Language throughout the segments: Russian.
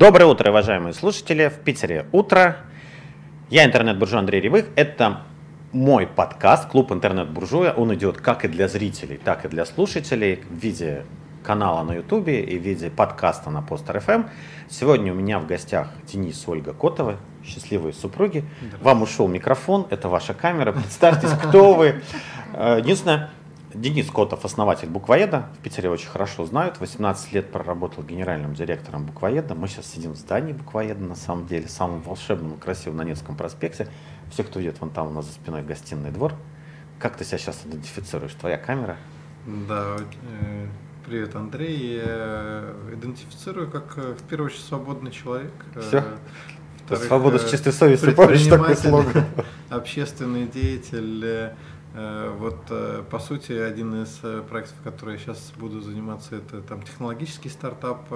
Доброе утро, уважаемые слушатели. В Питере утро. Я интернет-буржуй Андрей Ревых. Это мой подкаст «Клуб интернет-буржуя». Он идет как и для зрителей, так и для слушателей в виде канала на Ютубе и в виде подкаста на Постер ФМ. Сегодня у меня в гостях Денис Ольга Котовы, счастливые супруги. Вам ушел микрофон, это ваша камера. Представьтесь, кто вы. Э, единственное, Денис Котов, основатель буквоеда, в Питере очень хорошо знают. 18 лет проработал генеральным директором буквоеда. Мы сейчас сидим в здании буквоеда, на самом деле, самым волшебным и красивым на Невском проспекте. Все, кто идет вон там у нас за спиной гостиный двор. Как ты себя сейчас идентифицируешь? Твоя камера? Да, э, привет, Андрей. Я идентифицирую как, э, в первую очередь, свободный человек. Все? Свобода с чистой совестью, помнишь такой слоган? Общественный деятель, Э, вот, э, по сути, один из э, проектов, который я сейчас буду заниматься, это там технологический стартап.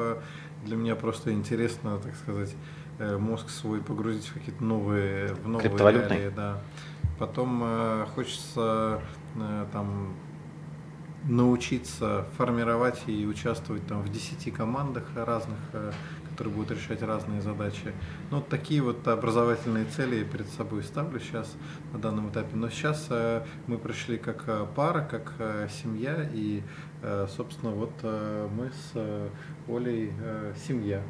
Для меня просто интересно, так сказать, мозг свой погрузить в какие-то новые, в новые реалии. Да. Потом хочется там научиться формировать и участвовать там в 10 командах разных которые будут решать разные задачи. Ну, вот такие вот образовательные цели я перед собой ставлю сейчас на данном этапе. Но сейчас э, мы пришли как э, пара, как э, семья, и, собственно, вот мы с Олей семья.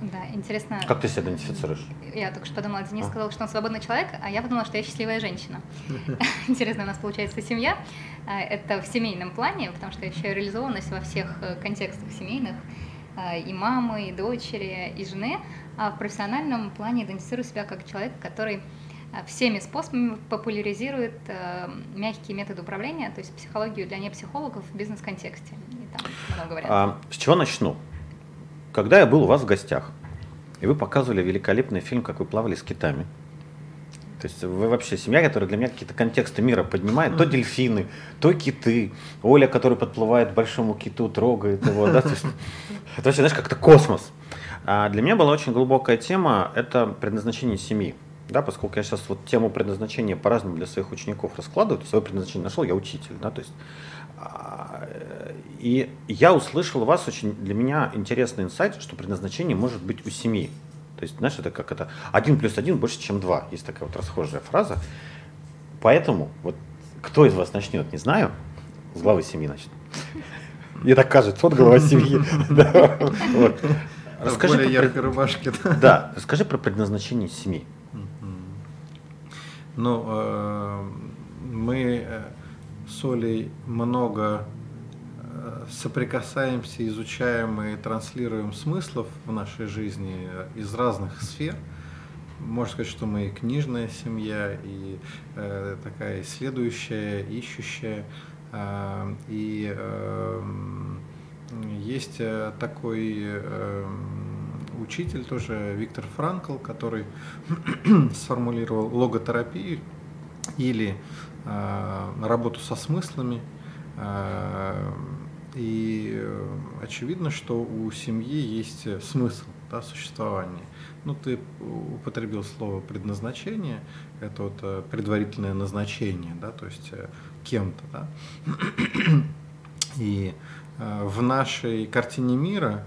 Да, интересно. Как ты себя идентифицируешь? Я только что подумала, Денис а? сказал, что он свободный человек, а я подумала, что я счастливая женщина. Интересно, у нас получается семья. Это в семейном плане, потому что я ощущаю реализованность во всех контекстах семейных. А, и мамы, и дочери, и жены, а в профессиональном плане идентифицирую себя как человек, который а, всеми способами популяризирует э, мягкие методы управления, то есть психологию для непсихологов в бизнес-контексте. А, с чего начну? Когда я был у вас в гостях, и вы показывали великолепный фильм, как вы плавали с китами, то есть вы вообще семья, которая для меня какие-то контексты мира поднимает. То дельфины, то киты. Оля, который подплывает к большому киту, трогает его. Да? То есть, это вообще, знаешь, как-то космос. А для меня была очень глубокая тема – это предназначение семьи. Да, поскольку я сейчас вот тему предназначения по-разному для своих учеников раскладываю, то свое предназначение нашел, я учитель. Да, то есть, а, и я услышал у вас очень для меня интересный инсайт, что предназначение может быть у семьи. То есть, знаешь, это как это один плюс один больше, чем два. Есть такая вот расхожая фраза. Поэтому, вот кто из вас начнет, не знаю, с главы семьи начнет. Мне так кажется, вот глава семьи. Расскажи более яркой рубашке. Да, расскажи про предназначение семьи. Ну, э, мы э, с Олей много соприкасаемся, изучаем и транслируем смыслов в нашей жизни из разных сфер. Можно сказать, что мы и книжная семья, и э, такая исследующая, ищущая. Э, и э, есть э, такой э, учитель тоже, Виктор Франкл, который сформулировал логотерапию или э, работу со смыслами. Э, и э, очевидно, что у семьи есть э, смысл да, существования. Ну, ты употребил слово предназначение, это вот э, предварительное назначение, да, то есть кем-то. Да. И в нашей картине мира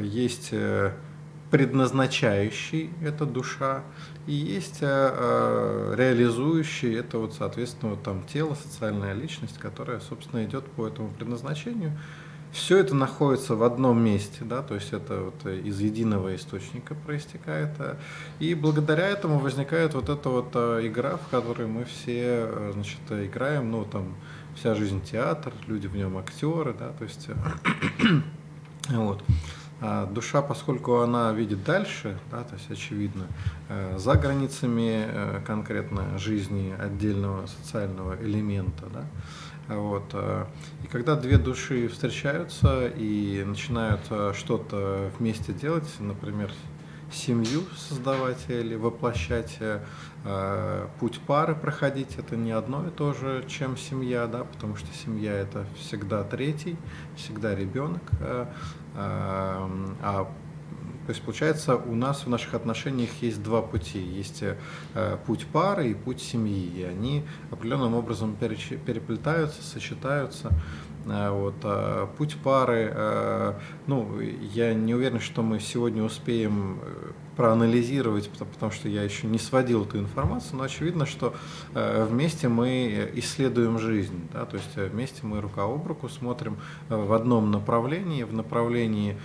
есть предназначающий, это душа, и есть э, э, реализующий, это вот, соответственно, вот там тело, социальная личность, которая, собственно, идет по этому предназначению. Все это находится в одном месте, да, то есть это вот из единого источника проистекает. И благодаря этому возникает вот эта вот э, игра, в которой мы все, значит, играем, ну, там, вся жизнь театр, люди в нем актеры, да, то есть вот. А душа, поскольку она видит дальше, да, то есть очевидно, э, за границами э, конкретно жизни отдельного социального элемента, да, вот. Э, и когда две души встречаются и начинают что-то вместе делать, например, семью создавать или воплощать, путь пары проходить, это не одно и то же, чем семья, да, потому что семья это всегда третий, всегда ребенок, а То есть, получается, у нас в наших отношениях есть два пути. Есть э, путь пары и путь семьи. И они определенным образом переплетаются, сочетаются. Э, вот, а путь пары, э, ну, я не уверен, что мы сегодня успеем э, проанализировать, потому что я еще не сводил эту информацию, но очевидно, что э, вместе мы исследуем жизнь, да, то есть э, вместе мы рука об руку смотрим э, в одном направлении, в направлении,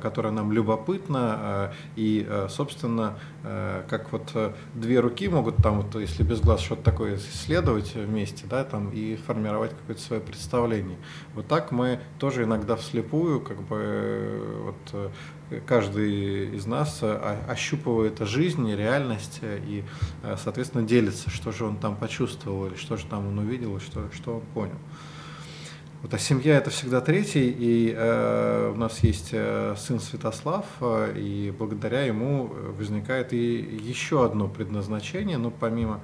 которое нам любопытно, и, собственно, как вот две руки могут там, вот, если без глаз что-то такое исследовать вместе, да, там, и формировать какое-то свое представление. Вот так мы тоже иногда вслепую, как бы, вот, каждый из нас э, ощупывает жизнь, реальность э, и, э, соответственно, делится, что же он там почувствовал, или что же там он увидел, и что, что он понял. Вот, а семья это всегда третий, и э, у нас есть сын Святослав, и благодаря ему возникает и еще одно предназначение, ну, помимо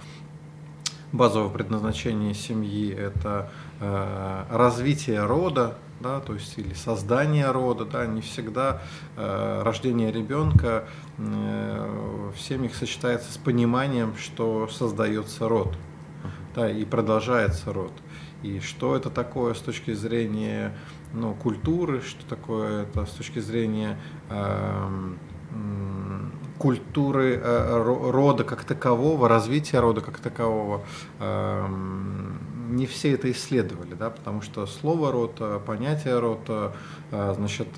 базового предназначения семьи, это э, развитие рода, да, то есть или создание рода, да, не всегда э, рождение ребенка э, в семьях сочетается с пониманием, что создается род, да, и продолжается род. И что это такое с точки зрения ну, культуры, что такое это с точки зрения э, культуры э, рода как такового, развития рода как такового. Э, не все это исследовали, да, потому что слово род, понятие рода, значит,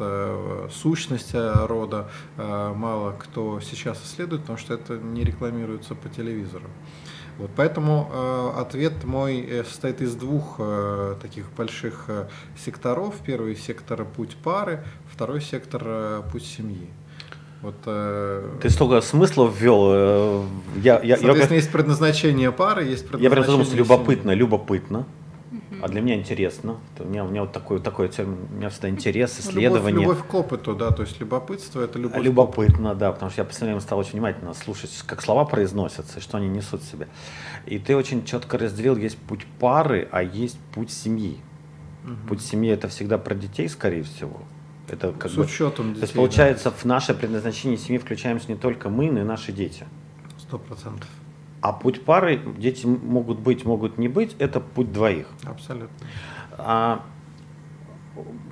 сущность рода мало кто сейчас исследует, потому что это не рекламируется по телевизору. Вот, поэтому э, ответ мой э, состоит из двух э, таких больших э, секторов. Первый сектор – путь пары, второй сектор э, – путь семьи. Вот, э, Ты столько смыслов ввел. Э, я, я, Соответственно, я, есть предназначение пары, есть предназначение Я прям задумался, любопытно, любопытно. А для меня интересно. У меня, у меня вот такой, такой у меня всегда интерес, ну, исследование. Любовь, любовь к опыту, да, то есть любопытство это любовь. Любопытно, да, потому что я постоянно стал очень внимательно слушать, как слова произносятся, что они несут в себе. И ты очень четко разделил, есть путь пары, а есть путь семьи. Угу. Путь семьи это всегда про детей, скорее всего. Это как С бы, учетом детей. То есть получается, да. в наше предназначение семьи включаемся не только мы, но и наши дети. Сто процентов. А путь пары, дети могут быть, могут не быть, это путь двоих. Абсолютно. А,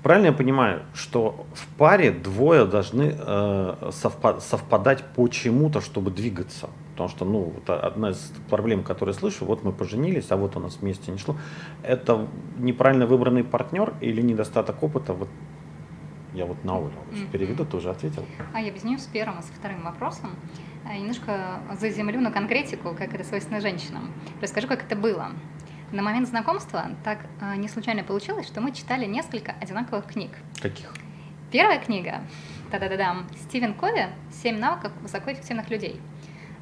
правильно я понимаю, что в паре двое должны э, совпадать по чему-то, чтобы двигаться? Потому что, ну, вот одна из проблем, которые я слышу, вот мы поженились, а вот у нас вместе не шло. Это неправильно выбранный партнер или недостаток опыта? Вот я вот на Олю mm-hmm. переведу, тоже ответил. А я без нее с первым и с вторым вопросом. А, немножко заземлю на конкретику, как это свойственно женщинам. Расскажу, как это было. На момент знакомства так а, не случайно получилось, что мы читали несколько одинаковых книг. Каких? Первая книга, да-да-да-дам, Стивен Кови «Семь навыков высокоэффективных людей».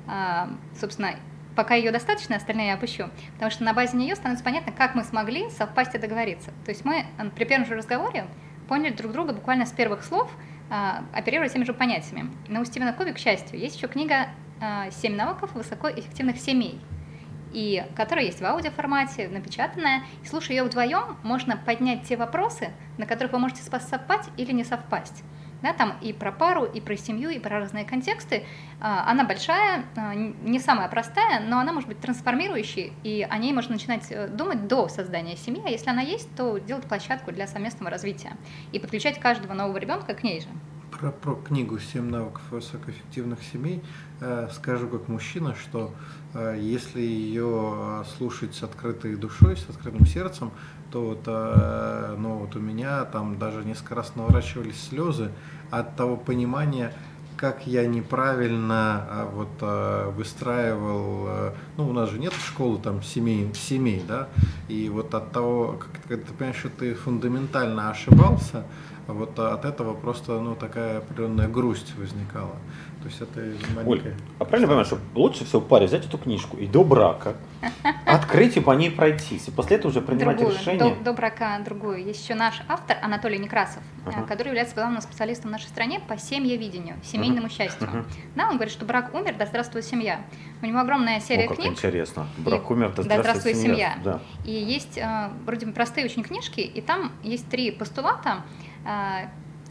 А, собственно, пока ее достаточно, остальные я опущу, потому что на базе нее становится понятно, как мы смогли совпасть и договориться. То есть мы при первом же разговоре поняли друг друга буквально с первых слов – а, оперируя теми же понятиями. Но у Стивена Кови, к счастью, есть еще книга а, «Семь навыков высокоэффективных семей», и которая есть в аудиоформате, напечатанная. И слушая ее вдвоем, можно поднять те вопросы, на которых вы можете совпасть или не совпасть да, там и про пару, и про семью, и про разные контексты. А, она большая, а, не самая простая, но она может быть трансформирующей, и о ней можно начинать э, думать до создания семьи, а если она есть, то делать площадку для совместного развития и подключать каждого нового ребенка к ней же. Про, про книгу «Семь навыков высокоэффективных семей» э, скажу как мужчина, что э, если ее слушать с открытой душой, с открытым сердцем, то вот, э, ну, вот у меня там даже несколько раз наворачивались слезы от того понимания, как я неправильно а, вот выстраивал, ну у нас же нет школы там семей, семей, да, и вот от того, как, когда ты понимаешь, что ты фундаментально ошибался, вот от этого просто ну такая определенная грусть возникала. То есть это маленькая... Оль, а правильно понимаешь, что лучше всего паре взять эту книжку и до брака открыть и по ней пройтись, и после этого уже принимать другую, решение. До, до брака другую. Есть еще наш автор Анатолий Некрасов, uh-huh. который является главным специалистом в нашей стране по семьевидению, семейному uh-huh. счастью. Uh-huh. Да, он говорит, что брак умер, да здравствует семья. У него огромная серия О, как книг. интересно. Брак и, умер, да здравствует, да здравствует семья. семья. Да. И есть э, вроде бы простые очень книжки, и там есть три постулата, э,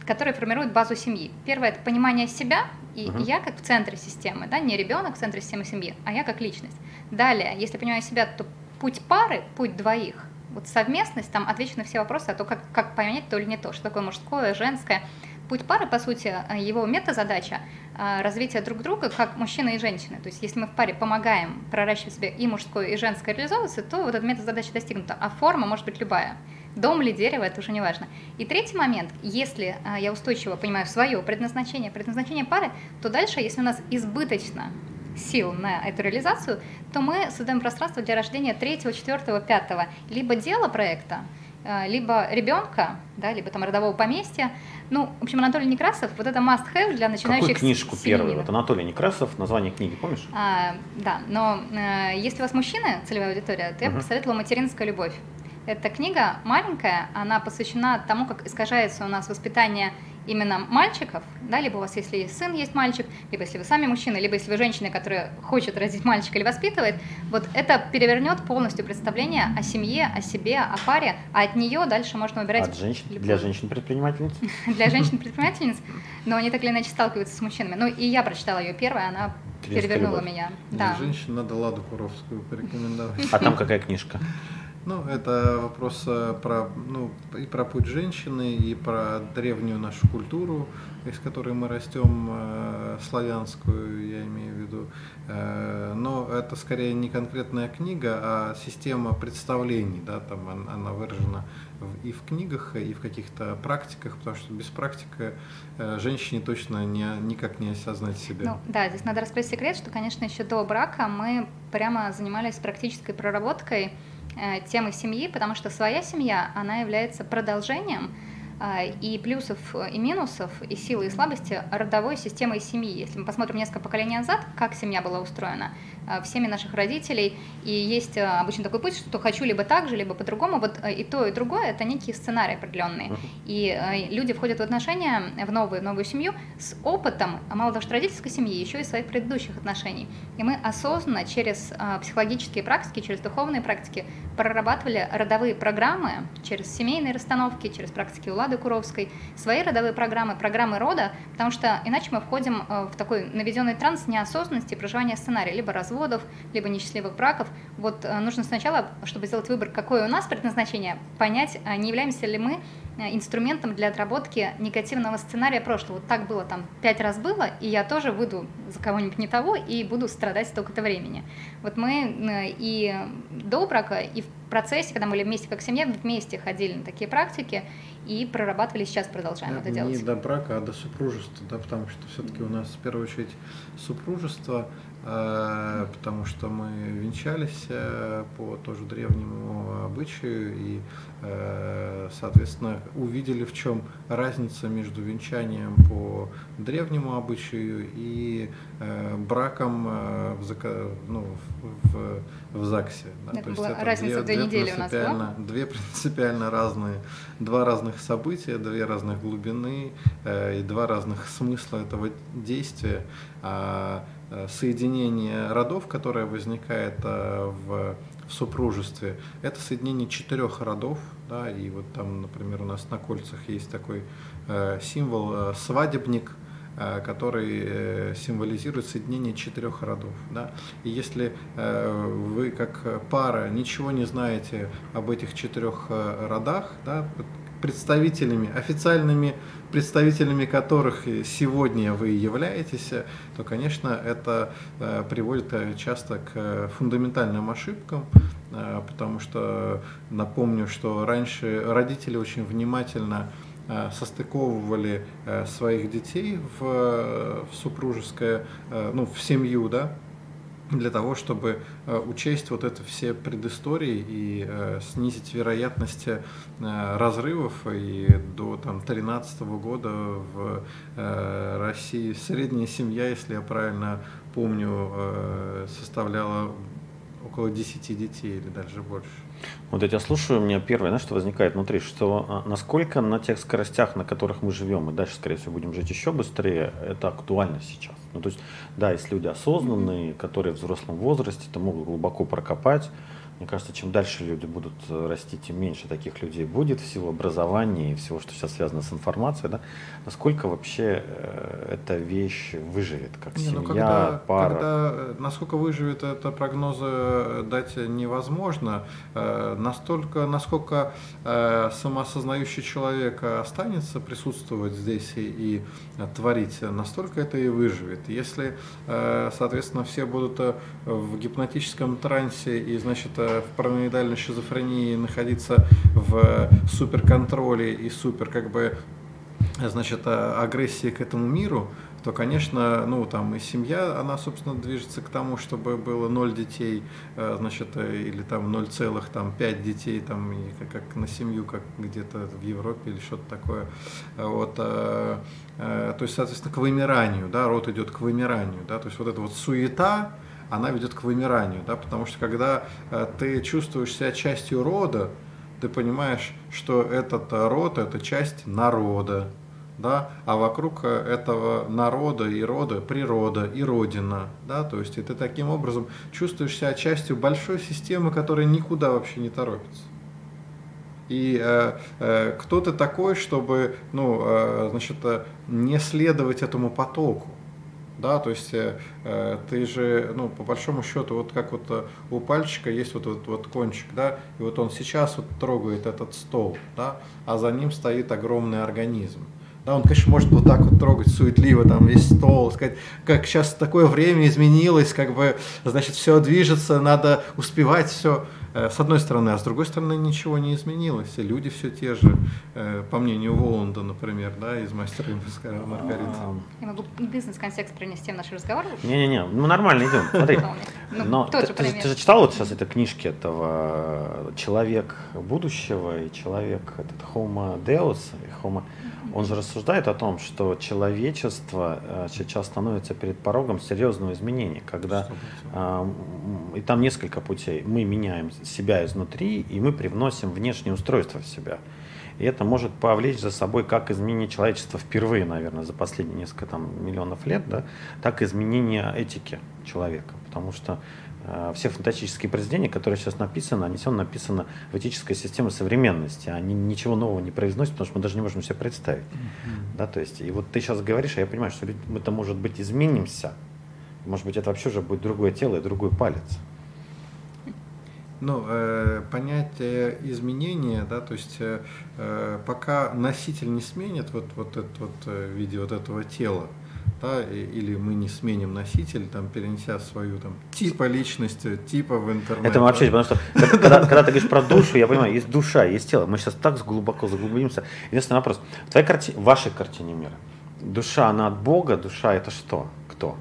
которые формируют базу семьи. Первое это понимание себя, и uh-huh. я как в центре системы, да, не ребенок в центре системы семьи, а я как личность. Далее, если понимаю себя, то путь пары, путь двоих, вот совместность, там отвечу на все вопросы, а то как, как понять то или не то, что такое мужское, женское. Путь пары, по сути, его мета-задача – развитие друг друга как мужчины и женщины. То есть если мы в паре помогаем проращивать себе и мужское, и женское реализовываться, то вот эта мета-задача достигнута, а форма может быть любая. Дом ли дерево, это уже не важно. И третий момент, если я устойчиво понимаю свое предназначение, предназначение пары, то дальше, если у нас избыточно сил на эту реализацию, то мы создаем пространство для рождения третьего, четвертого, пятого, либо дела проекта, э, либо ребенка, да, либо там родового поместья. Ну, в общем, Анатолий Некрасов, вот это must-have для начинающих Какую книжку первую? Вот Анатолий Некрасов, название книги, помнишь? А, да, но э, если у вас мужчины, целевая аудитория, то я бы посоветовала «Материнская любовь». Эта книга маленькая, она посвящена тому, как искажается у нас воспитание именно мальчиков, да, либо у вас, если сын есть мальчик, либо если вы сами мужчина, либо если вы женщина, которая хочет родить мальчика или воспитывает, вот это перевернет полностью представление о семье, о себе, о паре, а от нее дальше можно выбирать... От женщин? Для женщин-предпринимательниц? Для женщин-предпринимательниц, но они так или иначе сталкиваются с мужчинами. Ну и я прочитала ее первая, она перевернула меня. Для женщин надо Ладу Куровскую порекомендовать. А там какая книжка? Ну, это вопрос э, про, ну, и про путь женщины, и про древнюю нашу культуру, из которой мы растем, э, славянскую, я имею в виду. Э, но это скорее не конкретная книга, а система представлений, да, там она, она выражена в, и в книгах, и в каких-то практиках, потому что без практики э, женщине точно не, никак не осознать себя. Ну, да, здесь надо раскрыть секрет, что, конечно, еще до брака мы прямо занимались практической проработкой темы семьи, потому что своя семья, она является продолжением и плюсов, и минусов, и силы, и слабости родовой системы семьи. Если мы посмотрим несколько поколений назад, как семья была устроена, а, всеми наших родителей, и есть а, обычно такой путь, что хочу либо так же, либо по-другому, вот и то, и другое, это некие сценарии определенные. И люди входят в отношения, в новую, в новую семью с опытом, мало того, что родительской семьи, еще и своих предыдущих отношений. И мы осознанно через психологические практики, через духовные практики прорабатывали родовые программы через семейные расстановки, через практики Улады Лады Куровской, свои родовые программы, программы рода, потому что иначе мы входим э, в такой наведенный транс неосознанности проживания сценария, либо разводов, либо несчастливых браков. Вот э, нужно сначала, чтобы сделать выбор, какое у нас предназначение, понять, а не являемся ли мы э, инструментом для отработки негативного сценария прошлого. Вот так было там пять раз было, и я тоже выйду за кого-нибудь не того и буду страдать столько-то времени. Вот мы и до брака, и в процессе, когда мы были вместе как семья, вместе ходили на такие практики и прорабатывали, сейчас продолжаем это, это делать. Не до брака, а до супружества, да, потому что все-таки у нас в первую очередь супружество, потому что мы венчались э, по тоже древнему обычаю и, э, соответственно, увидели в чем разница между венчанием по древнему обычаю и э, браком э, в, ну, в, в ЗАГСе. Да? Это То есть это разница две, две недели у нас была? Две принципиально разные, два разных события, две разных глубины э, и два разных смысла этого действия. Э, соединение родов, которое возникает э, в в супружестве, это соединение четырех родов, да, и вот там, например, у нас на кольцах есть такой э, символ э, свадебник, Э, который э, символизирует соединение четырех родов. Да? И если вы как пара ничего не знаете об этих четырех родах, да, представителями, официальными представителями которых сегодня вы являетесь, то, конечно, это приводит часто к фундаментальным ошибкам, потому что напомню, что раньше родители очень внимательно Э, состыковывали э, своих детей в, супружеское, э, ну, в семью, да, для того, чтобы учесть вот это все предыстории и снизить вероятность разрывов. И до там, 2013 года в России средняя семья, если я правильно помню, составляла около 10 детей или даже больше. Вот я тебя слушаю, у меня первое, знаешь, что возникает внутри, что а, насколько на тех скоростях, на которых мы живем, и дальше, скорее всего, будем жить еще быстрее, это актуально сейчас. Ну, то есть, да, есть люди осознанные, которые в взрослом возрасте это могут глубоко прокопать, Мне кажется, чем дальше люди будут э, расти, тем меньше таких людей будет в силу образования и всего, что сейчас связано с информацией. Да? Насколько вообще э, эта вещь выживет, как Не, ну, семья, ну, когда, пара? Когда, э, насколько выживет, это прогнозы дать невозможно. Настолько, насколько самоосознающий человек останется присутствовать здесь и, и творить, настолько это и выживет. Если, соответственно, все будут в гипнотическом трансе и, значит, в параноидальной шизофрении находиться в суперконтроле и супер как бы значит, агрессии к этому миру, то, конечно, ну, там и семья, она, собственно, движется к тому, чтобы было ноль детей, э, значит, э, или там 0,5 детей, там, как, как на семью, как где-то в Европе или что-то такое. Вот, э, то есть, соответственно, к вымиранию, да, род идет к вымиранию, да, то есть вот эта вот суета, она ведет к вымиранию, да, потому что когда э, ты чувствуешь себя частью рода, ты понимаешь, что этот род – это часть народа, да, а вокруг э, этого народа и рода природа и родина, да, то есть и ты таким образом чувствуешь себя частью большой системы, которая никуда вообще не торопится. И э, э, кто ты такой, чтобы, ну, э, значит, э, не следовать этому потоку? Да, то есть э, э, ты же, ну, по большому счету, вот как вот э, у пальчика есть вот этот вот, кончик, да, и вот он сейчас вот трогает этот стол, да, а за ним стоит огромный организм. Да, он, конечно, может вот так вот трогать суетливо там весь стол, сказать, как сейчас такое время изменилось, как бы, значит, все движется, надо успевать все. Э, с одной стороны, а с другой стороны ничего не изменилось, и люди все те же, э, по мнению Воланда, например, да, из «Мастера и Маргариты. Я могу бизнес-контекст принести в наш разговор? Не-не-не, мы нормально идем, смотри. Ну, Но ты, ты, ты же читал вот сейчас этой книжки этого «Человек будущего» и «Человек этот Homo Deus» и Homo... Он же рассуждает о том, что человечество э, сейчас становится перед порогом серьезного изменения, когда и там несколько путей. Мы меняем себя изнутри, и мы привносим внешнее устройство в себя. И это может повлечь за собой как изменение человечества впервые, наверное, за последние несколько там, миллионов лет, да, так и изменение этики человека. Потому что э, все фантастические произведения, которые сейчас написаны, они все написаны в этической системе современности. Они ничего нового не произносят, потому что мы даже не можем себе представить. Mm-hmm. Да, то есть, и вот ты сейчас говоришь, а я понимаю, что мы это, может быть, изменимся. Может быть, это вообще уже будет другое тело и другой палец. Ну, э, понятие изменения, да, то есть э, э, пока носитель не сменит вот, вот это вот э, в виде вот этого тела, да, или мы не сменим носитель, там, перенеся свою там, типа личности, типа в интернет. Это вообще, потому что когда, когда ты говоришь про душу, я понимаю, есть душа, есть тело. Мы сейчас так глубоко заглубимся. Единственный вопрос. В твоей карти... в вашей картине мира душа, она от Бога, душа это что? Кто?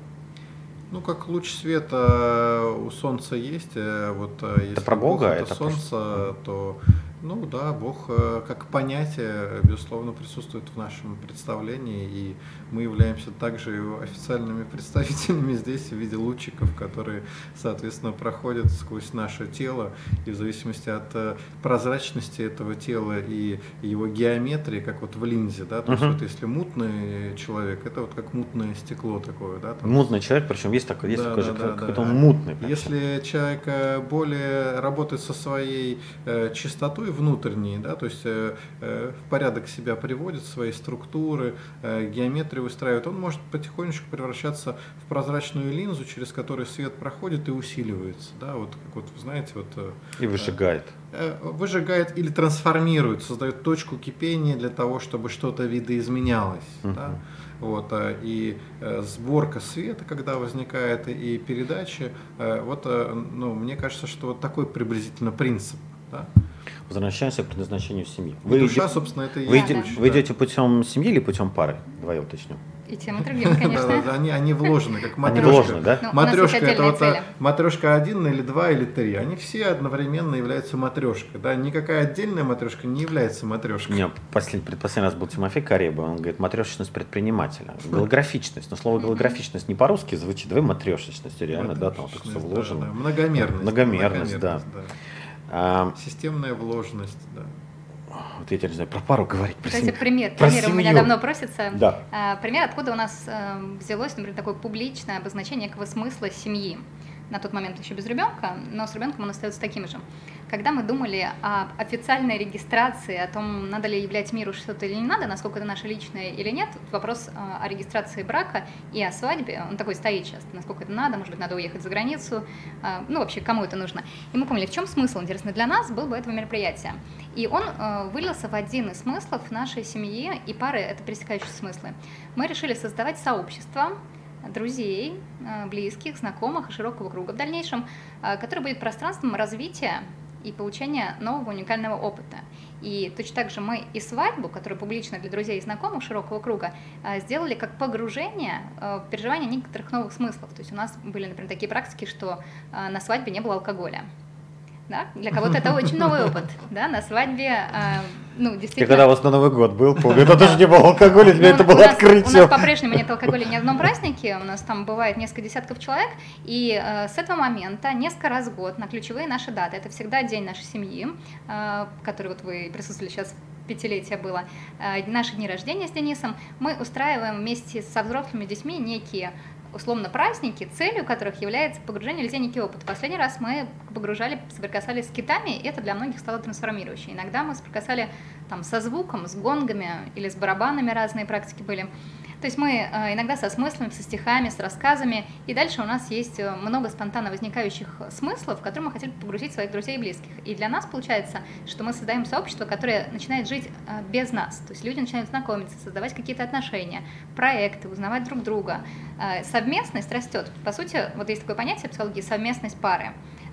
Ну, как луч света у Солнца есть, э, вот э, если это про Бога, это Солнце, то ну да, Бог э, как понятие, безусловно, присутствует в нашем представлении, и мы являемся также его официальными представителями здесь в виде лучиков, которые, соответственно, проходят сквозь наше тело, и в зависимости от э, прозрачности этого тела и его геометрии, как вот в линзе, да, то uh-huh. есть вот если мутный человек, это вот как мутное стекло такое, да. Там мутный человек, причем есть такой, есть да, такой да, же, да, какой-то да. мутный. Если человек э, более работает со своей э, чистотой, внутренние, да, то есть э, э, в порядок себя приводит, свои структуры, э, геометрию выстраивает, он может потихонечку превращаться в прозрачную линзу, через которую свет проходит и усиливается, да, вот как вот, знаете, вот... Э, и выжигает. Э, выжигает или трансформирует, создает точку кипения для того, чтобы что-то видоизменялось, uh-huh. да. Вот, и сборка света, когда возникает, и передача, вот, ну, мне кажется, что вот такой приблизительно принцип. Да? Возвращаемся к предназначению семьи. Вы, душа, собственно, это и вы, да, вы идете путем семьи или путем пары? Давай уточним. И тем, и другим, конечно. они, они вложены, как матрешка. Они вложены, да? Ну, матрешка это вот матрешка один или два или три. Они все одновременно являются матрешкой. Да? Никакая отдельная матрешка не является матрешкой. Не, послед, предпоследний раз был Тимофей Кареба, он говорит, матрешечность предпринимателя. Голографичность. Но слово голографичность не по-русски звучит, давай матрешечность, реально, да, там так все вложено. Многомерность. Многомерность, да. А, Системная вложенность, да. Вот я теперь не знаю, про пару говорить. Про Кстати, пример. Про пример семью. у меня давно просится. Да. А, пример, откуда у нас э, взялось, например, такое публичное обозначение некого смысла семьи. на тот момент еще без ребенка, но с ребенком он остается таким же. Когда мы думали о официальной регистрации, о том, надо ли являть миру что-то или не надо, насколько это наше личное или нет, вопрос о регистрации брака и о свадьбе, он такой стоит сейчас, насколько это надо, может быть, надо уехать за границу, ну, вообще, кому это нужно. И мы помнили, в чем смысл, интересно, для нас был бы этого мероприятия. И он вылился в один из смыслов нашей семьи и пары, это пересекающие смыслы. Мы решили создавать сообщество, друзей, близких, знакомых и широкого круга в дальнейшем, который будет пространством развития и получения нового уникального опыта. И точно так же мы и свадьбу, которая публична для друзей и знакомых широкого круга, э, сделали как погружение э, в переживание некоторых новых смыслов. То есть у нас были, например, такие практики, что э, на свадьбе не было алкоголя. Да? Для кого-то это очень новый опыт. Да? На свадьбе ну, действительно... Я когда у вас на Новый год был, помню, это тоже не было алкоголя, для ну, это было открытие. У нас по-прежнему нет алкоголя ни в одном празднике, у нас там бывает несколько десятков человек, и э, с этого момента несколько раз в год на ключевые наши даты, это всегда день нашей семьи, э, который вот вы присутствовали сейчас пятилетие было, э, наши дни рождения с Денисом, мы устраиваем вместе со взрослыми детьми некие условно праздники, целью которых является погружение людей в некий опыт. Последний раз мы погружали, соприкасались с китами, и это для многих стало трансформирующим. Иногда мы соприкасали там, со звуком, с гонгами или с барабанами, разные практики были. То есть мы э, иногда со смыслами, со стихами, с рассказами, и дальше у нас есть э, много спонтанно возникающих смыслов, в которые мы хотели погрузить своих друзей и близких. И для нас получается, что мы создаем сообщество, которое начинает жить э, без нас. То есть люди начинают знакомиться, создавать какие-то отношения, проекты, узнавать друг друга. Совместность растет. По сути, вот есть такое понятие в психологии совместность пары.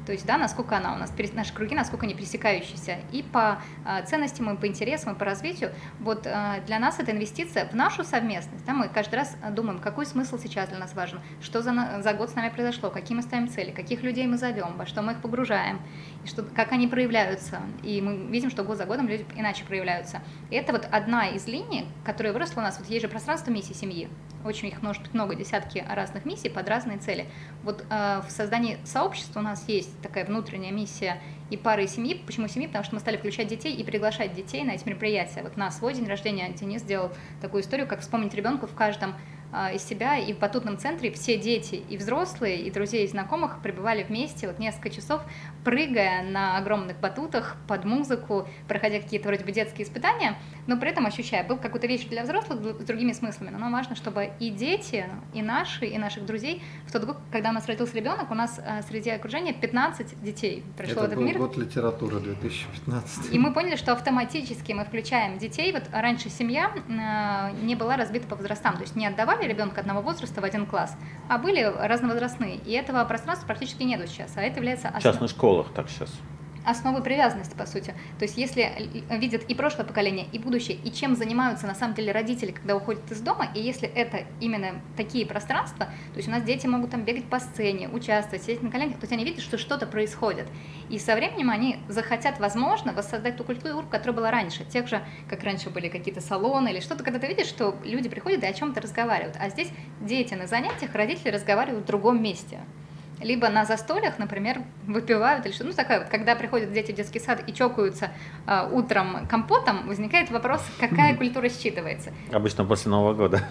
То есть, да, насколько она у нас, наши круги, насколько они пересекающиеся. И по а, ценностям, и по интересам, и по развитию. Вот а, для нас это инвестиция в нашу совместность. Да, мы каждый раз думаем, какой смысл сейчас для нас важен, что за, за год с нами произошло, какие мы ставим цели, каких людей мы зовем, во что мы их погружаем, и что, как они проявляются. И мы видим, что год за годом люди иначе проявляются. И это вот одна из линий, которая выросла у нас. Вот есть же пространство миссии семьи. Очень их может быть много, десятки разных миссий под разные цели. Вот э, в создании сообщества у нас есть такая внутренняя миссия и пары, и семьи. Почему семьи? Потому что мы стали включать детей и приглашать детей на эти мероприятия. Вот на свой день рождения Денис сделал такую историю, как вспомнить ребенку в каждом из себя, и в батутном центре все дети, и взрослые, и друзья, и знакомых пребывали вместе вот несколько часов, прыгая на огромных батутах под музыку, проходя какие-то вроде бы детские испытания, но при этом ощущая, был какую-то вещь для взрослых с другими смыслами, но нам важно, чтобы и дети, и наши, и наших друзей, в тот год, когда у нас родился ребенок, у нас а, среди окружения 15 детей пришло Это в этот мир. год литературы 2015. И мы поняли, что автоматически мы включаем детей, вот раньше семья а, не была разбита по возрастам, то есть не отдавали отдавали ребенка одного возраста в один класс, а были разновозрастные. И этого пространства практически нету сейчас. А это является основ... В частных школах так сейчас основы привязанности, по сути. То есть если видят и прошлое поколение, и будущее, и чем занимаются на самом деле родители, когда уходят из дома, и если это именно такие пространства, то есть у нас дети могут там бегать по сцене, участвовать, сидеть на коленях, то есть они видят, что что-то происходит. И со временем они захотят, возможно, воссоздать ту культуру, которая была раньше. Тех же, как раньше были какие-то салоны или что-то, когда ты видишь, что люди приходят и о чем-то разговаривают. А здесь дети на занятиях, родители разговаривают в другом месте либо на застольях, например, выпивают или что. Ну, такая вот, когда приходят дети в детский сад и чокаются э, утром компотом, возникает вопрос, какая культура считывается. Обычно после Нового года.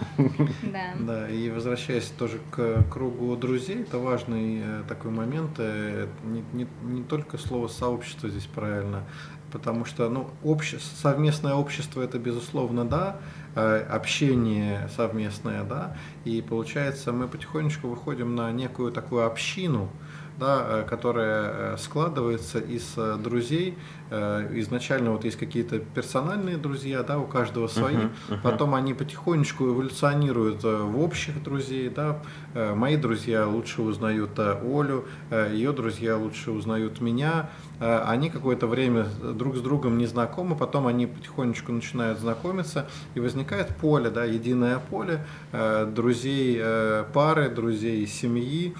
Да. Да, и возвращаясь тоже к кругу друзей, это важный э, такой момент. Э, не, не, не только слово сообщество здесь правильно, потому что ну, обще, совместное общество это безусловно да, общение совместное, да, и получается мы потихонечку выходим на некую такую общину, да, э, которая э, складывается из друзей. Изначально вот есть какие-то персональные друзья, да, у каждого свои. Uh-huh, uh-huh. Потом они потихонечку эволюционируют в общих друзей, да. Мои друзья лучше узнают Олю, ее друзья лучше узнают меня. Они какое-то время друг с другом не знакомы, потом они потихонечку начинают знакомиться, и возникает поле, да, единое поле друзей пары, друзей семьи,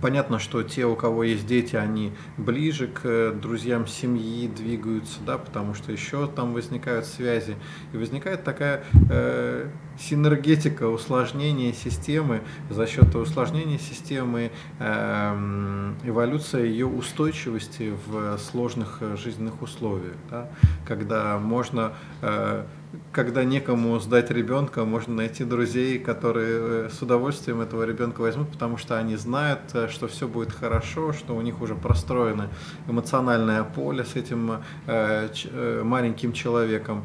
Понятно, что те, у кого есть дети, они ближе к друзьям семьи двигаются, да, потому что еще там возникают связи. И возникает такая э, синергетика, усложнение системы. За счет усложнения системы э, эволюция ее устойчивости в сложных жизненных условиях. Да, когда можно э, когда некому сдать ребенка, можно найти друзей, которые э, с удовольствием этого ребенка возьмут, потому что они знают, э, что все будет хорошо, что у них уже простроено эмоциональное поле с этим э, маленьким человеком.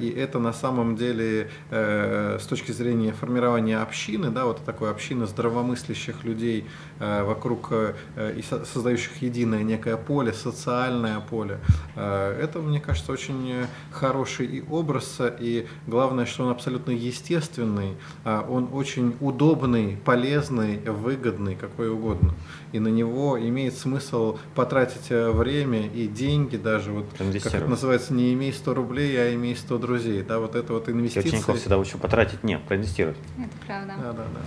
И это на самом деле с точки зрения формирования общины, да, вот такой общины здравомыслящих людей вокруг и создающих единое некое поле, социальное поле. Это, мне кажется, очень хороший и образ, и главное, что он абсолютно естественный, а он очень удобный, полезный, выгодный, какой угодно. И на него имеет смысл потратить э, время и деньги даже, вот, как это называется, не имей 100 рублей, а имей 100 друзей. Да, вот это вот инвестиции. Я учеников всегда учу потратить, нет, проинвестировать. Это правда. Да, да, да.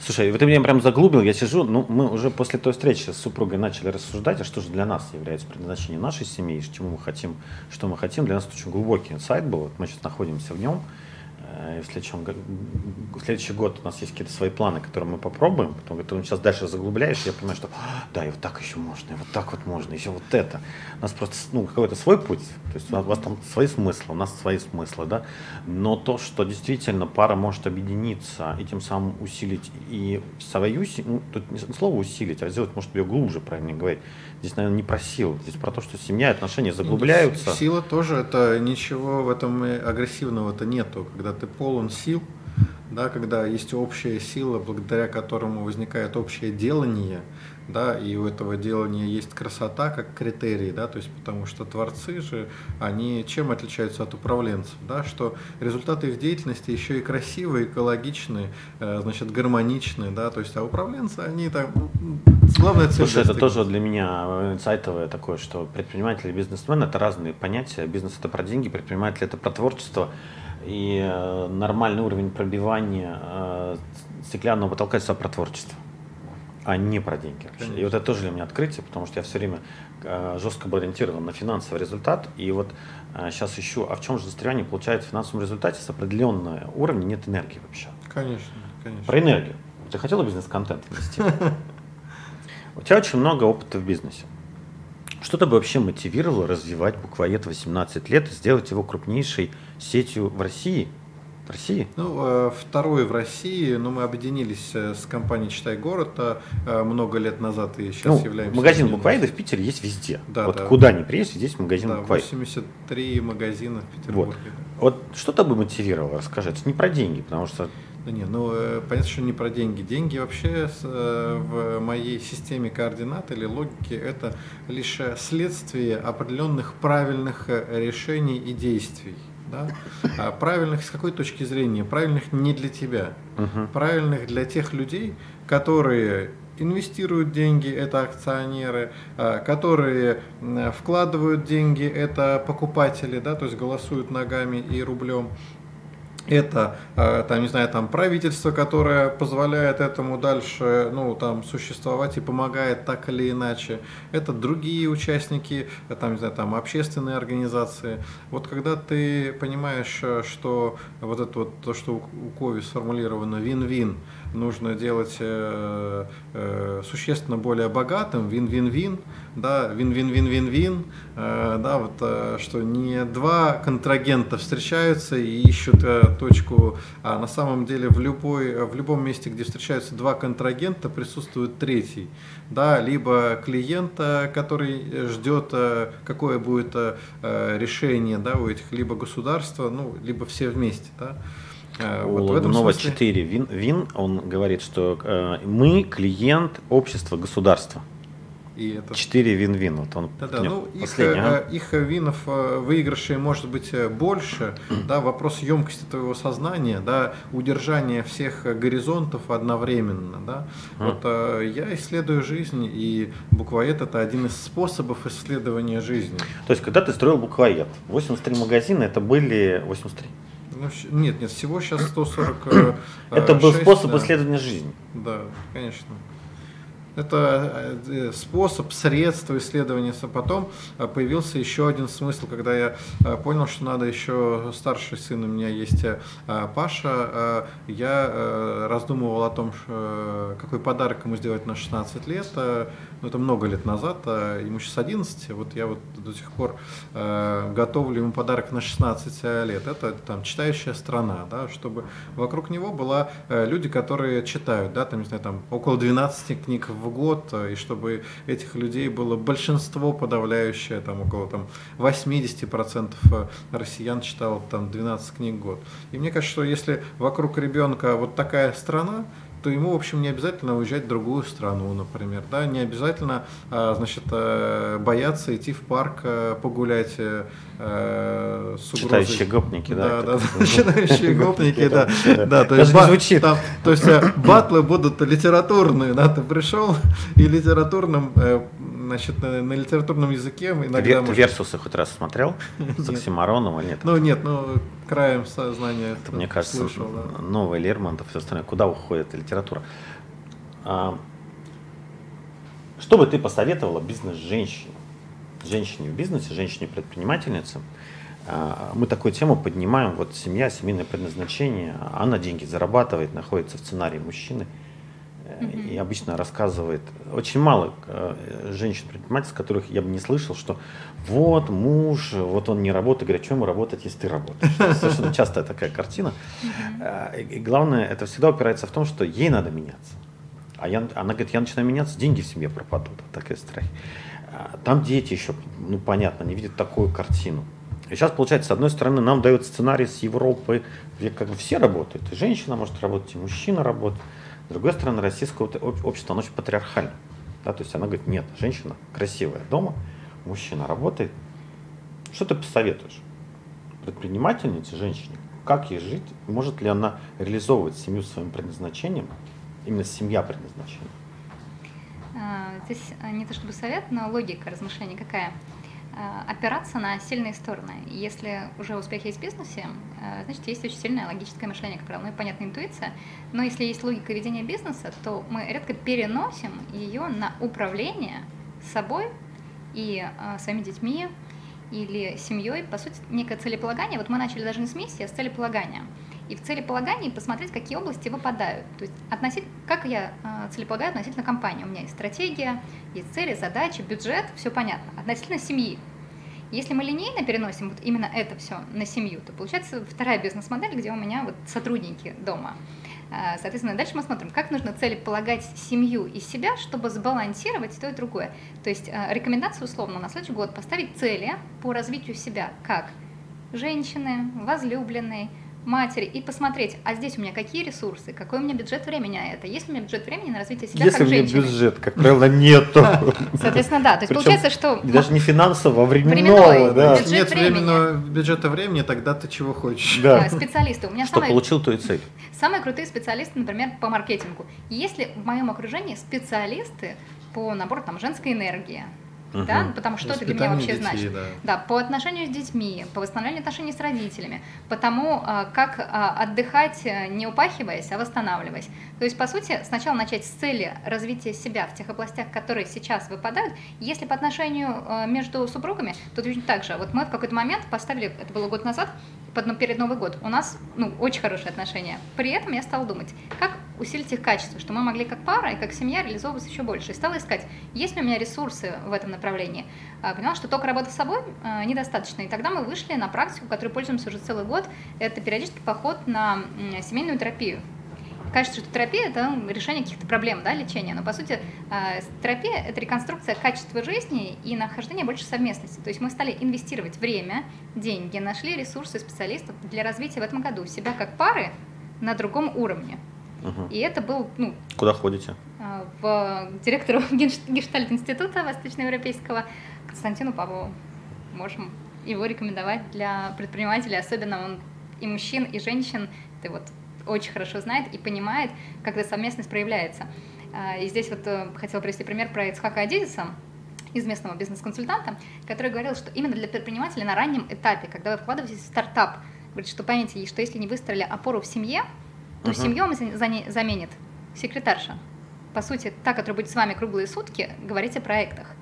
Слушай, вот ты меня прям заглубил, я сижу, ну, мы уже после той встречи с супругой начали рассуждать, а что же для нас является предназначением нашей семьи, чему мы хотим, что мы хотим. Для нас это очень глубокий инсайт был, вот мы сейчас находимся в нем. Э, в следующем, в следующий год у нас есть какие-то свои планы, которые мы попробуем. Потом ты сейчас дальше заглубляешь, я понимаю, что да, и вот так еще можно, и вот так вот можно, еще вот это. У нас просто ну, какой-то свой путь. То есть у вас там свои смыслы, у нас свои смыслы, да. Но то, что действительно пара может объединиться и тем самым усилить и свою, ну, тут не слово усилить, а сделать, может, ее глубже, правильно говорить. Здесь, наверное, не про силу. Здесь про то, что семья, отношения ну, заглубляются. Сила тоже, это ничего в этом агрессивного-то нету. Когда ты полон сил, да, когда есть общая сила, благодаря которому возникает общее делание, да, и у этого делания есть красота как критерий, да, то есть потому что творцы же, они чем отличаются от управленцев, да, что результаты их деятельности еще и красивые, экологичные, э, значит, гармоничные, да, то есть, а управленцы, они там, главная цель. Слушай, это тоже для меня инсайтовое такое, что предприниматель и бизнесмен это разные понятия, бизнес это про деньги, предприниматель это про творчество, и э, нормальный уровень пробивания э, стеклянного потолка это про творчество а не про деньги. Конечно. И вот это тоже для меня открытие, потому что я все время э, жестко был ориентирован на финансовый результат. И вот сейчас ищу, а в чем же застревание получается в финансовом результате с определенного уровня нет энергии вообще. Конечно, конечно. Про энергию. Ты хотела бизнес-контент инвестировать? У тебя очень много опыта в бизнесе. Что тебя вообще мотивировало развивать буквоед 18 лет и сделать его крупнейшей сетью в России – в России? Ну, э, второй в России, но мы объединились э, с компанией «Читай город» э, много лет назад и сейчас ну, являемся... Магазин буквоида в Питере есть везде. Да, вот да. куда ни приедешь, здесь магазин да, буквоид. 83 магазина в Петербурге. Вот. вот что бы мотивировало, расскажи. Это не про деньги, потому что да не, ну понятно, что не про деньги. Деньги вообще в моей системе координат или логики это лишь следствие определенных правильных решений и действий да? А правильных с какой точки зрения? Правильных не для тебя, угу. правильных для тех людей, которые инвестируют деньги, это акционеры, а, которые вкладывают деньги, это покупатели, да, то есть голосуют ногами и рублем это, э, там, не знаю, там правительство, которое позволяет этому дальше, ну, там, существовать и помогает так или иначе. Это другие участники, э, там, не знаю, там, общественные организации. Вот когда ты понимаешь, э, что вот это вот, то, что у Кови сформулировано вин-вин, нужно делать э, э, существенно более богатым, вин-вин-вин, да, вин-вин-вин-вин-вин, э, да, вот, э, что не два контрагента встречаются и ищут э, точку, а на самом деле в, любой, в любом месте, где встречаются два контрагента, присутствует третий, да, либо клиента, который ждет, э, какое будет э, решение, да, у этих, либо государства, ну, либо все вместе, да, Э, у вот Лагунова смысле... 4 вин, вин, он говорит, что э, мы клиент общества государства. И это... 4 вин-вин. Вот он да, да, ну, их, а? их винов выигрышей может быть больше. да, вопрос емкости твоего сознания, да, удержания всех горизонтов одновременно. Да. Вот я исследую жизнь, и буквоед это один из способов исследования жизни. То есть, когда ты строил буквоед, 83 магазина это были 83? Ну, нет, нет, всего сейчас 140. Э, Это был способ да. исследования жизни. Да, конечно. Это э, способ, средство исследования. Потом э, появился еще один смысл, когда я понял, что надо еще старший сын у меня есть Паша. Я раздумывал о том, какой подарок ему сделать на 16 лет. Ну это много лет назад, а ему сейчас 11, вот я вот до сих пор э, готовлю ему подарок на 16 лет. Это там читающая страна, да, чтобы вокруг него была э, люди, которые читают, да, там, не знаю, там около 12 книг в год, э, и чтобы этих людей было большинство подавляющее, там около там 80% э, россиян читало там 12 книг в год. И мне кажется, что если вокруг ребенка вот такая страна, то ему, в общем, не обязательно уезжать в другую страну, например, да, не обязательно, а, значит, э, бояться идти в парк э, погулять э, с угрозой. Читающие гопники, да? Да, да, читающие гопники, да. Да, то есть, звучит. То есть батлы будут литературные, да, ты пришел и литературным значит, на, на литературном языке иногда... Вер, может... Версусы хоть раз смотрел с Оксимароном или нет? Ну нет, ну краем сознания это, мне кажется, слышал, да. новый Лермонтов и все остальное. Куда уходит литература? А, что бы ты посоветовала бизнес-женщине? Женщине в бизнесе, женщине-предпринимательнице. А, мы такую тему поднимаем, вот семья, семейное предназначение, она деньги зарабатывает, находится в сценарии мужчины – Mm-hmm. И обычно рассказывает очень мало э, женщин-предпринимателей, с которых я бы не слышал, что вот муж, вот он не работает, говорит, что ему работать, если ты работаешь. Совершенно частая такая картина. Mm-hmm. И главное, это всегда упирается в том, что ей надо меняться. А я, она говорит, я начинаю меняться, деньги в семье пропадут. Такая страх. А, там дети еще, ну понятно, не видят такую картину. И сейчас, получается, с одной стороны, нам дают сценарий с Европы, где как бы все работают. И женщина может работать, и мужчина работает. С другой стороны, российское общество, оно очень патриархально. Да, то есть она говорит, нет, женщина красивая дома, мужчина работает. Что ты посоветуешь предпринимательнице, женщине? Как ей жить? Может ли она реализовывать семью своим предназначением? Именно семья предназначения? А, здесь а, не то чтобы совет, но логика размышления какая? Э, опираться на сильные стороны. Если уже успех есть в бизнесе, э, значит, есть очень сильное логическое мышление, как правило, ну и понятная интуиция. Но если есть логика ведения бизнеса, то мы редко переносим ее на управление собой и э, своими детьми или семьей. По сути, некое целеполагание. Вот мы начали даже не с миссии, а с целеполагания. И в целеполагании посмотреть, какие области выпадают. То есть относить, как я э, целеполагаю относительно компании. У меня есть стратегия, есть цели, задачи, бюджет, все понятно. Относительно семьи. Если мы линейно переносим вот именно это все на семью, то получается вторая бизнес-модель, где у меня вот сотрудники дома. Э, соответственно, дальше мы смотрим, как нужно целеполагать семью и себя, чтобы сбалансировать то и другое. То есть э, рекомендация условно на следующий год поставить цели по развитию себя как женщины, возлюбленной, матери и посмотреть, а здесь у меня какие ресурсы, какой у меня бюджет времени на это, есть ли у меня бюджет времени на развитие себя Если как женщины. Если у меня бюджет, как правило, нету. Соответственно, да, то есть получается, что... Даже не финансово, а временного, да. Нет временного бюджета времени, тогда ты чего хочешь. Да, специалисты. У меня Что получил, то и цель. Самые крутые специалисты, например, по маркетингу. Если в моем окружении специалисты по набору там женской энергии, угу. да, потому что это для меня вообще детей, значит. Да. да, по отношению с детьми, по восстановлению отношений с родителями, по тому, а, как а, отдыхать, э, не упахиваясь, а восстанавливаясь. То есть, по сути, сначала начать с цели развития себя в тех областях, которые сейчас выпадают. Если по отношению э, между супругами, то точно так же. Вот мы в какой-то момент поставили, это было год назад, под, ну, перед Новый год, у нас ну, очень хорошие отношения. При этом я стала думать, как усилить их качество, что мы могли как пара и как семья реализовываться еще больше. И стала искать, есть ли у меня ресурсы в этом направлении. А, поняла, что только работа с собой а, недостаточно. И тогда мы вышли на практику, которой пользуемся уже целый год. Это периодический поход на семейную терапию кажется, что терапия – это решение каких-то проблем, да, лечение, но по сути а, терапия – это реконструкция качества жизни и нахождение больше совместности. То есть мы стали инвестировать время, деньги, нашли ресурсы специалистов для развития в этом году себя как пары на другом уровне. Угу. И это был... Ну, Куда ходите? А, в директору Гештальт-института Восточноевропейского Константину Павлову. Можем его рекомендовать для предпринимателей, особенно он и мужчин, и женщин. Ты вот очень хорошо знает и понимает, эта совместность проявляется. А, и здесь вот э, хотела привести пример про Ицхака Адизиса, известного бизнес-консультанта, который говорил, что именно для предпринимателя на раннем этапе, когда вы вкладываетесь в стартап, говорит, что поймите, что если не выстроили опору в семье, то uh-huh. семью заменит секретарша. По сути, та, которая будет с вами круглые сутки, говорить о проектах.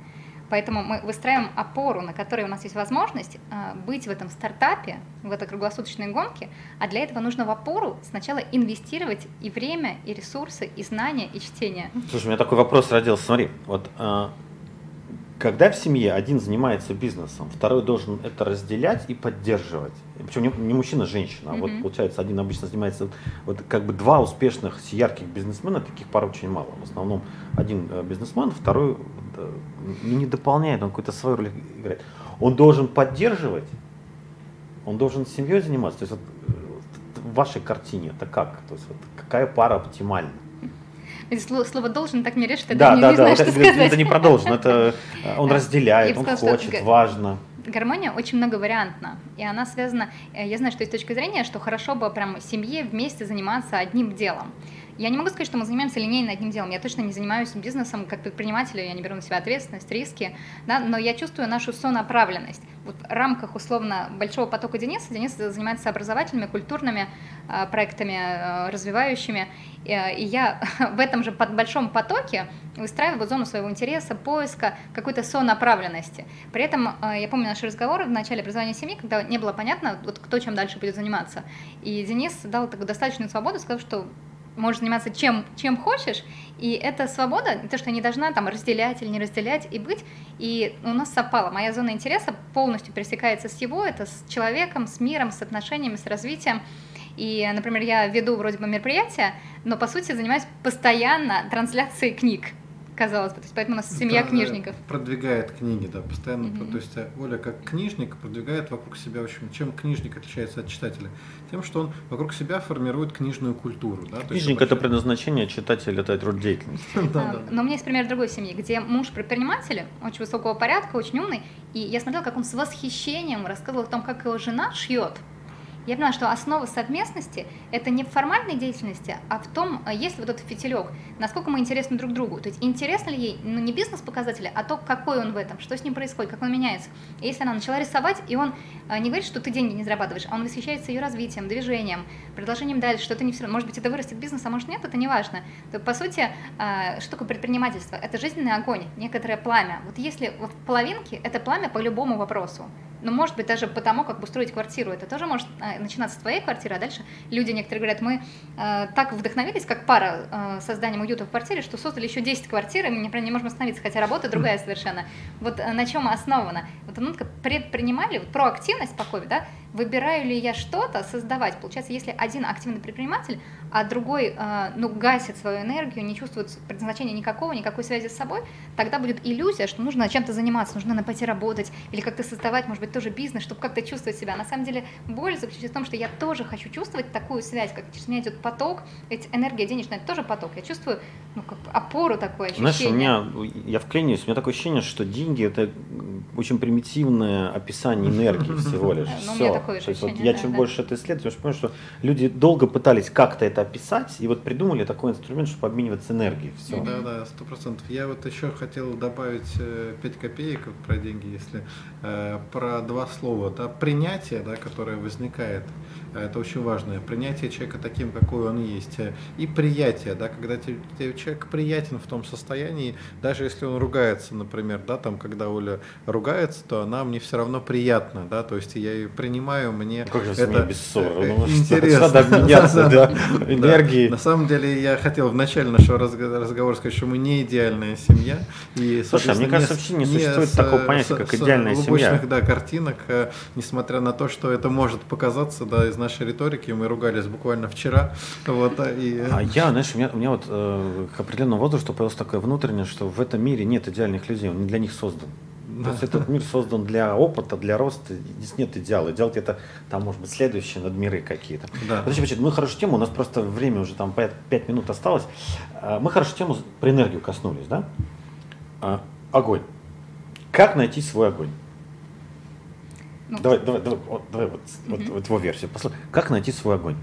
Поэтому мы выстраиваем опору, на которой у нас есть возможность э, быть в этом стартапе, в этой круглосуточной гонке, а для этого нужно в опору сначала инвестировать и время, и ресурсы, и знания, и чтение. Слушай, у меня такой вопрос родился. Смотри, вот э, когда в семье один занимается бизнесом, второй должен это разделять и поддерживать. Причем не, не мужчина, а женщина. Mm-hmm. Вот получается, один обычно занимается, вот как бы два успешных, ярких бизнесмена, таких пар очень мало. В основном один э, бизнесмен, второй э, не дополняет, он какую-то свою роль играет. Он должен поддерживать, он должен семьей заниматься. То есть вот, э, в вашей картине это как? То есть вот, какая пара оптимальна? Слово, должен так не режет, я да, да, не, да, знаю, вот что это, сказать. это не продолжено, это он разделяет, он сказала, хочет, что... важно. Гармония очень многовариантна, и она связана, э, я знаю, что есть точка зрения, что хорошо бы прям семье вместе заниматься одним делом. Я не могу сказать, что мы занимаемся линейно одним делом. Я точно не занимаюсь бизнесом как предприниматель, я не беру на себя ответственность, риски, да, но я чувствую нашу сонаправленность. Вот в рамках условно большого потока Дениса Денис занимается образовательными, культурными э, проектами, э, развивающими, э, и я в этом же под большом потоке выстраиваю зону своего интереса, поиска, какой-то сонаправленности. При этом э, я помню наши разговоры в начале образования семьи, когда не было понятно, вот кто чем дальше будет заниматься. И Денис дал такую достаточную свободу, сказав, что можешь заниматься чем, чем хочешь, и эта свобода, то, что не должна там разделять или не разделять и быть, и у нас совпало. Моя зона интереса полностью пересекается с его, это с человеком, с миром, с отношениями, с развитием. И, например, я веду вроде бы мероприятия, но по сути занимаюсь постоянно трансляцией книг казалось бы. То есть поэтому у нас семья Да, книжников. Продвигает книги, да, постоянно. Мгм. То есть э, Оля как книжник продвигает вокруг себя, в общем, чем книжник отличается от читателя? Тем, что он вокруг себя формирует книжную культуру. Да? Книжник это предназначение, читатель это род деятельности. Да. Но у меня есть пример другой семьи, где муж предприниматель, очень высокого порядка, очень умный, и я смотрела, как он с восхищением рассказывал о том, как его жена шьет. Я поняла, что основа совместности – это не в формальной деятельности, а в том, а есть ли вот этот фитилек, насколько мы интересны друг другу. То есть интересно ли ей, ну не бизнес-показатели, а то, какой он в этом, что с ним происходит, как он меняется. И если она начала рисовать, и он а, не говорит, что ты деньги не зарабатываешь, а он восхищается ее развитием, движением, продолжением дальше, что это не все Может быть, это вырастет бизнес, а может нет, это не важно. То, по сути, а, что такое предпринимательство? Это жизненный огонь, некоторое пламя. Вот если в половинке, это пламя по любому вопросу. Ну, может быть, даже потому, как устроить квартиру. Это тоже может э, начинаться с твоей квартиры, а дальше люди некоторые говорят, мы э, так вдохновились, как пара э, созданием уюта в квартире, что создали еще 10 квартир, и мы, например, не можем остановиться, хотя работа другая совершенно. Вот э, на чем основана? Вот нотка предпринимали, вот проактивность по COVID, да, выбираю ли я что-то создавать. Получается, если один активный предприниматель, а другой, э, ну, гасит свою энергию, не чувствует предназначения никакого, никакой связи с собой, тогда будет иллюзия, что нужно чем-то заниматься, нужно на пойти работать или как-то создавать, может быть, тоже бизнес, чтобы как-то чувствовать себя. На самом деле боль заключается в том, что я тоже хочу чувствовать такую связь, как через меня идет поток, ведь энергия денежная это тоже поток. Я чувствую ну, как опору такое ощущение. Знаешь, у меня, я вклинюсь, у меня такое ощущение, что деньги это очень примитивное описание энергии всего лишь. Ну, же То есть вот я да, чем да. больше это исследую, больше понимаю, что люди долго пытались как-то это описать, и вот придумали такой инструмент, чтобы обмениваться энергией. Все. Да, да, сто процентов. Я вот еще хотел добавить э, 5 копеек вот про деньги, если э, про два слова, да, принятие, да, которое возникает, э, это очень важное, принятие человека таким, какой он есть, э, и приятие, да, когда те- те- человек приятен в том состоянии, даже если он ругается, например, да, там, когда Оля ругается, то она мне все равно приятна, да, то есть я ее принимаю, мне Как же это без ссоры? э, Ну, что- интересно. Надо обменяться, да, энергией. На самом деле, я хотел в начале нашего разго- разговора сказать, что мы не идеальная семья. И, Слушай, а мне кажется, вообще не существует такого понятия, с- как идеальная семья. да, картинок, э, несмотря на то, что это может показаться, да, из нашей риторики, мы ругались буквально вчера, вот, а, и... э, А я, знаешь, у меня, у меня вот э, к определенному возрасту появилось такое внутреннее, что в этом мире нет идеальных людей, он не для них создан. То есть этот мир создан для опыта, для роста, здесь нет идеала. Идеал где-то там, может быть, следующие надмиры какие-то. Да. Подожди, подожди, мы хорошую тему, у нас просто время уже там 5, минут осталось. А, Мы хорошую тему про энергию коснулись, да? А, Огонь. Как найти свой огонь? Ну, Давай, давай, давай, вот, давай вот, вот, Мгм. вот его версию. Послушай, как найти свой огонь?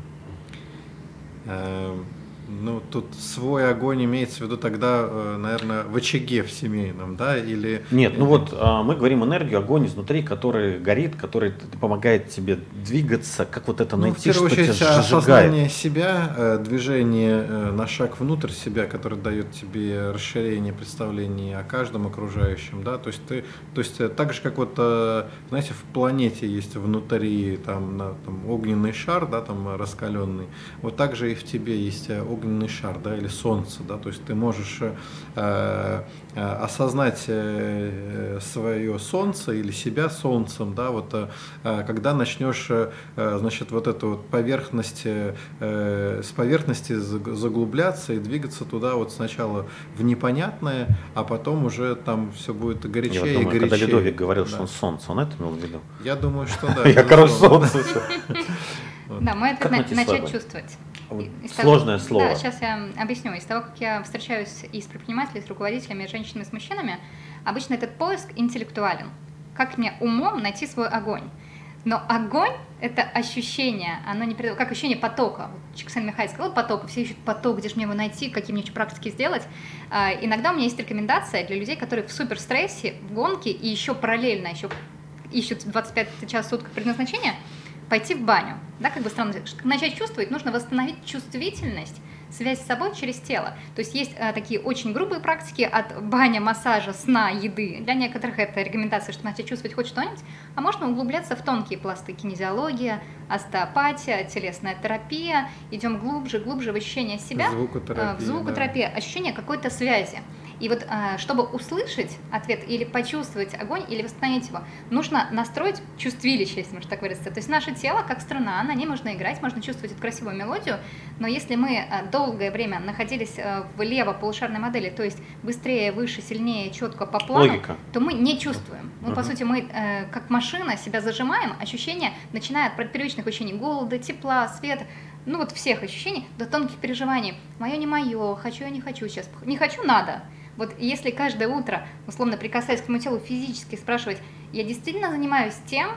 Ну, тут свой огонь имеется в виду тогда, э, наверное, в очаге в семейном, да, или... Нет, ну вот а, мы говорим энергию, огонь изнутри, который горит, который помогает тебе двигаться, как вот это ну, найти, в первую что очередь, тебя осознание себя, э, движение э, на шаг внутрь себя, который дает тебе расширение представлений о каждом окружающем, да, то есть ты, то есть так же, как вот, знаете, в планете есть внутри там, на, там огненный шар, да, там раскаленный, вот так же и в тебе есть огненный шар, да, или солнце, да, то есть ты можешь э, э осознать э, свое солнце или себя солнцем, да, вот э, когда начнешь, значит, вот эту вот поверхность, с поверхности заглубляться и двигаться туда вот сначала в непонятное, а потом уже там все будет горячее Я вот думаю, и горячее. Когда Ледовик говорил, да. что он солнце, он это имел в виду? Я думаю, что да. Я, короче, солнце. Да, мы это начать чувствовать. Сложное того, слово. Да, сейчас я объясню. Из того, как я встречаюсь и с предпринимателями, и с руководителями, и с женщинами, и с мужчинами, обычно этот поиск интеллектуален. Как мне умом найти свой огонь? Но огонь – это ощущение, оно не перед... как ощущение потока. Чиксен Михайлович сказал поток, все ищут поток, где же мне его найти, какие мне практики сделать. А, иногда у меня есть рекомендация для людей, которые в суперстрессе, в гонке и еще параллельно еще ищут 25 час в сутках предназначения – пойти в баню. Да, как бы странно, начать чувствовать, нужно восстановить чувствительность, связь с собой через тело. То есть есть а, такие очень грубые практики от баня, массажа, сна, еды. Для некоторых это рекомендация, что начать чувствовать хоть что-нибудь, а можно углубляться в тонкие пласты кинезиология, остеопатия, телесная терапия. Идем глубже, глубже в ощущение себя, звукотерапия, в звукотерапия, да. ощущение какой-то связи. И вот а, чтобы услышать ответ или почувствовать огонь, или восстановить его, нужно настроить чувствилище, если можно так выразиться. То есть наше тело, как струна, на ней можно играть, можно чувствовать эту красивую мелодию, но если мы а, долгое время находились а, в лево-полушарной модели, то есть быстрее, выше, сильнее, четко по плану, Логика. то мы не чувствуем. Мы, uh-huh. по сути, мы э, как машина себя зажимаем, ощущения, начиная от первичных ощущений голода, тепла, света, ну вот всех ощущений до тонких переживаний. Мое не мое, хочу я не хочу сейчас. Не хочу, надо. Вот если каждое утро, условно прикасаясь к моему телу физически, спрашивать, я действительно занимаюсь тем,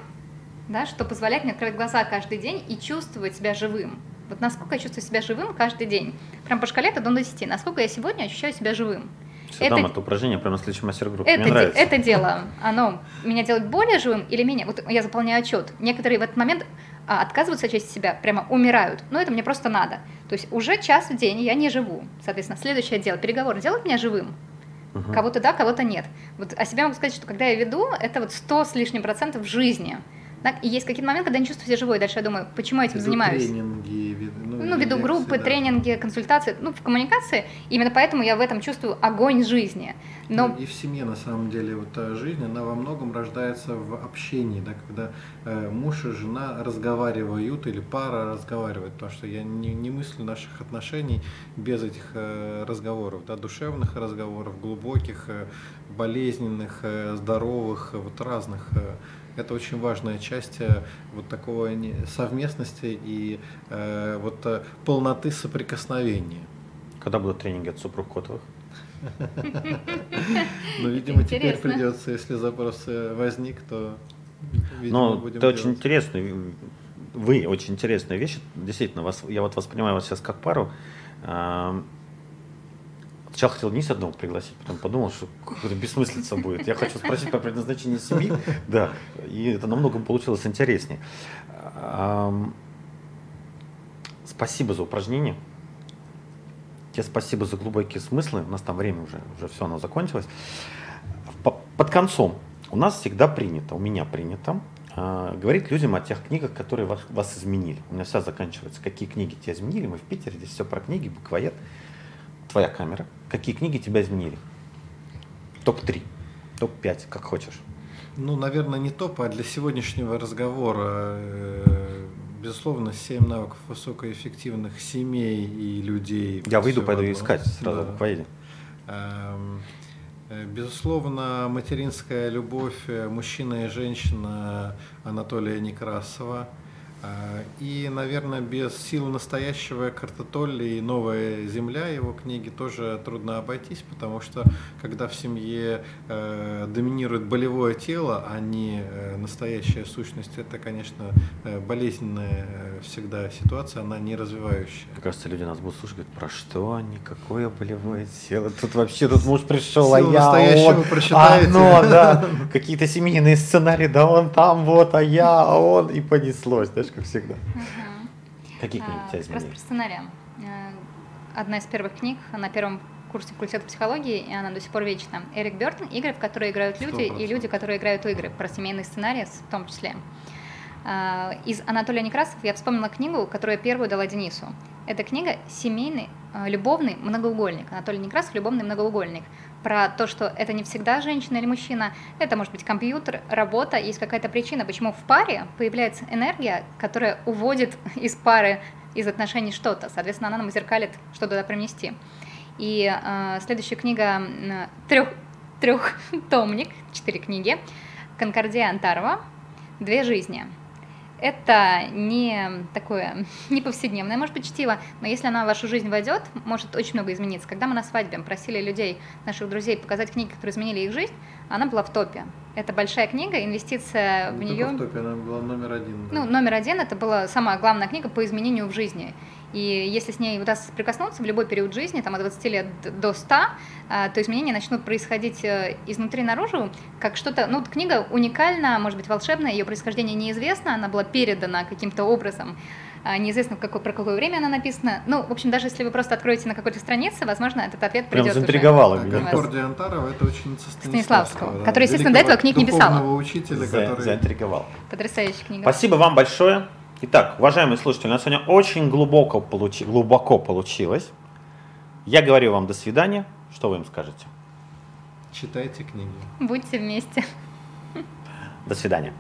да, что позволяет мне открыть глаза каждый день и чувствовать себя живым. Вот насколько я чувствую себя живым каждый день. Прям по шкале от 1 до 10. Насколько я сегодня ощущаю себя живым. Все, это, это упражнение прямо на следующем мастер-группе. Это, Мне нравится. это дело, оно меня делает более живым или менее. Вот я заполняю отчет. Некоторые в этот момент а, отказываются от части себя, прямо умирают. Но это мне просто надо. То есть уже час в день я не живу. Соответственно, следующее дело, переговоры делают меня живым. Угу. Кого-то да, кого-то нет. Вот о себе могу сказать, что когда я веду, это вот 100 с лишним процентов жизни. Так, и есть какие-то моменты, когда я не чувствую себя живой. Дальше я думаю, почему я этим веду занимаюсь? тренинги, ну, веду группы, да. тренинги, консультации, ну, в коммуникации. Именно поэтому я в этом чувствую огонь жизни. Но... Ну, и в семье, на самом деле, вот та жизнь, она во многом рождается в общении, да, когда э, муж и жена разговаривают или пара разговаривает, потому что я не, не мыслю наших отношений без этих э, разговоров, да, душевных разговоров, глубоких, э, болезненных, э, здоровых, вот разных э, это очень важная часть э, вот такого совместности и э, вот э, полноты соприкосновения. Когда будут тренинги от супруг Котовых? Ну, видимо, теперь придется, если запрос возник, то Ну, это очень интересно. Вы очень интересная вещь. Действительно, вас, я вот воспринимаю вас сейчас как пару. Сначала хотел Низ одного пригласить, потом подумал, что какая-то бессмыслица будет. Я хочу спросить по предназначению семьи, да, и это намного получилось интереснее. Спасибо за упражнение. Тебе спасибо за глубокие смыслы. У нас там время уже, уже все, оно закончилось. Под концом у нас всегда принято, у меня принято, а, говорить людям о тех книгах, которые вас, вас изменили. У меня вся заканчивается, какие книги тебя изменили. Мы в Питере, здесь все про книги, буквоед твоя камера. Какие книги тебя изменили? Топ-3, топ-5, как хочешь. Ну, наверное, не топ, а для сегодняшнего разговора, э, безусловно, 7 навыков высокоэффективных семей и людей. Я выйду, пойду одно. искать сразу, да. поедем. Эм, э, безусловно, материнская любовь, э, мужчина и женщина Анатолия Некрасова. А, и, наверное, без сил настоящего Картотолли и «Новая земля» его книги тоже трудно обойтись, потому что когда в семье э, доминирует болевое тело, а не э, настоящая сущность, это, конечно, э, болезненная всегда ситуация, она не развивающая. Мне кажется, люди нас будут слушать, говорят, про что они, какое болевое тело, тут вообще, тут муж пришел, а я настоящего он, прочитаете. оно, да, какие-то семейные сценарии, да он там вот, а я, а он, и понеслось, знаешь, как всегда. Мгм. Какие книги А, тебя как раз изменили? про сценария. Э, Одна из первых книг на первом курсе факультета психологии, и она до сих пор вечна. Эрик Бертон «Игры, в которые играют люди, и люди, 100%. которые играют в игры», про семейные сценарии в том числе. А, Из Анатолия Некрасов я вспомнила книгу, которую я первую дала Денису. Эта книга «Семейный э, любовный многоугольник». Анатолий Некрасов «Любовный многоугольник». Про то, что это не всегда женщина или мужчина, это может быть компьютер, работа, есть какая-то причина, почему в паре появляется энергия, которая уводит из пары, из отношений что-то. Соответственно, она нам зеркалит, что туда принести. И э, следующая книга э, трех, трехтомник, четыре книги, Конкордия Антарова, «Две жизни». Это не такое, не повседневное, может быть, чтиво, но если она в вашу жизнь войдет, может очень много измениться. Когда мы на свадьбе просили людей, наших друзей, показать книги, которые изменили их жизнь, она была в топе. Это большая книга, инвестиция в Не нее. только в топе, она была номер один. да. Ну, номер один это была самая главная книга по изменению в жизни. И если с ней удастся прикоснуться в любой период жизни, там от 20 лет до 100, а, то изменения начнут происходить э, изнутри наружу, как что-то... Ну, книга уникальна, может быть, волшебная, ее происхождение неизвестно, она была передана каким-то образом, а, неизвестно, какое, про какое время она написана. Ну, в общем, даже если вы просто откроете на какой-то странице, возможно, этот ответ Прям придет уже. заинтриговала А меня. Конкордия Антарова это ученица Станиславского, Станиславского, который, естественно, до этого книг не духовного учителя, За- который... Заинтриговал. Потрясающая книга. Спасибо вам большое. Итак, уважаемые слушатели, у нас сегодня очень глубоко, получи- глубоко получилось. Я говорю вам до свидания. Что вы им скажете? Читайте книги. Будьте вместе. До свидания.